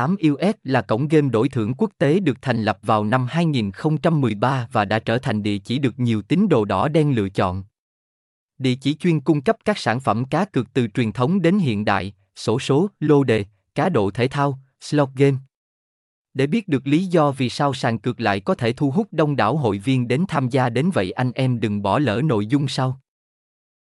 8 US là cổng game đổi thưởng quốc tế được thành lập vào năm 2013 và đã trở thành địa chỉ được nhiều tín đồ đỏ đen lựa chọn. Địa chỉ chuyên cung cấp các sản phẩm cá cược từ truyền thống đến hiện đại, sổ số, lô đề, cá độ thể thao, slot game. Để biết được lý do vì sao sàn cược lại có thể thu hút đông đảo hội viên đến tham gia đến vậy anh em đừng bỏ lỡ nội dung sau.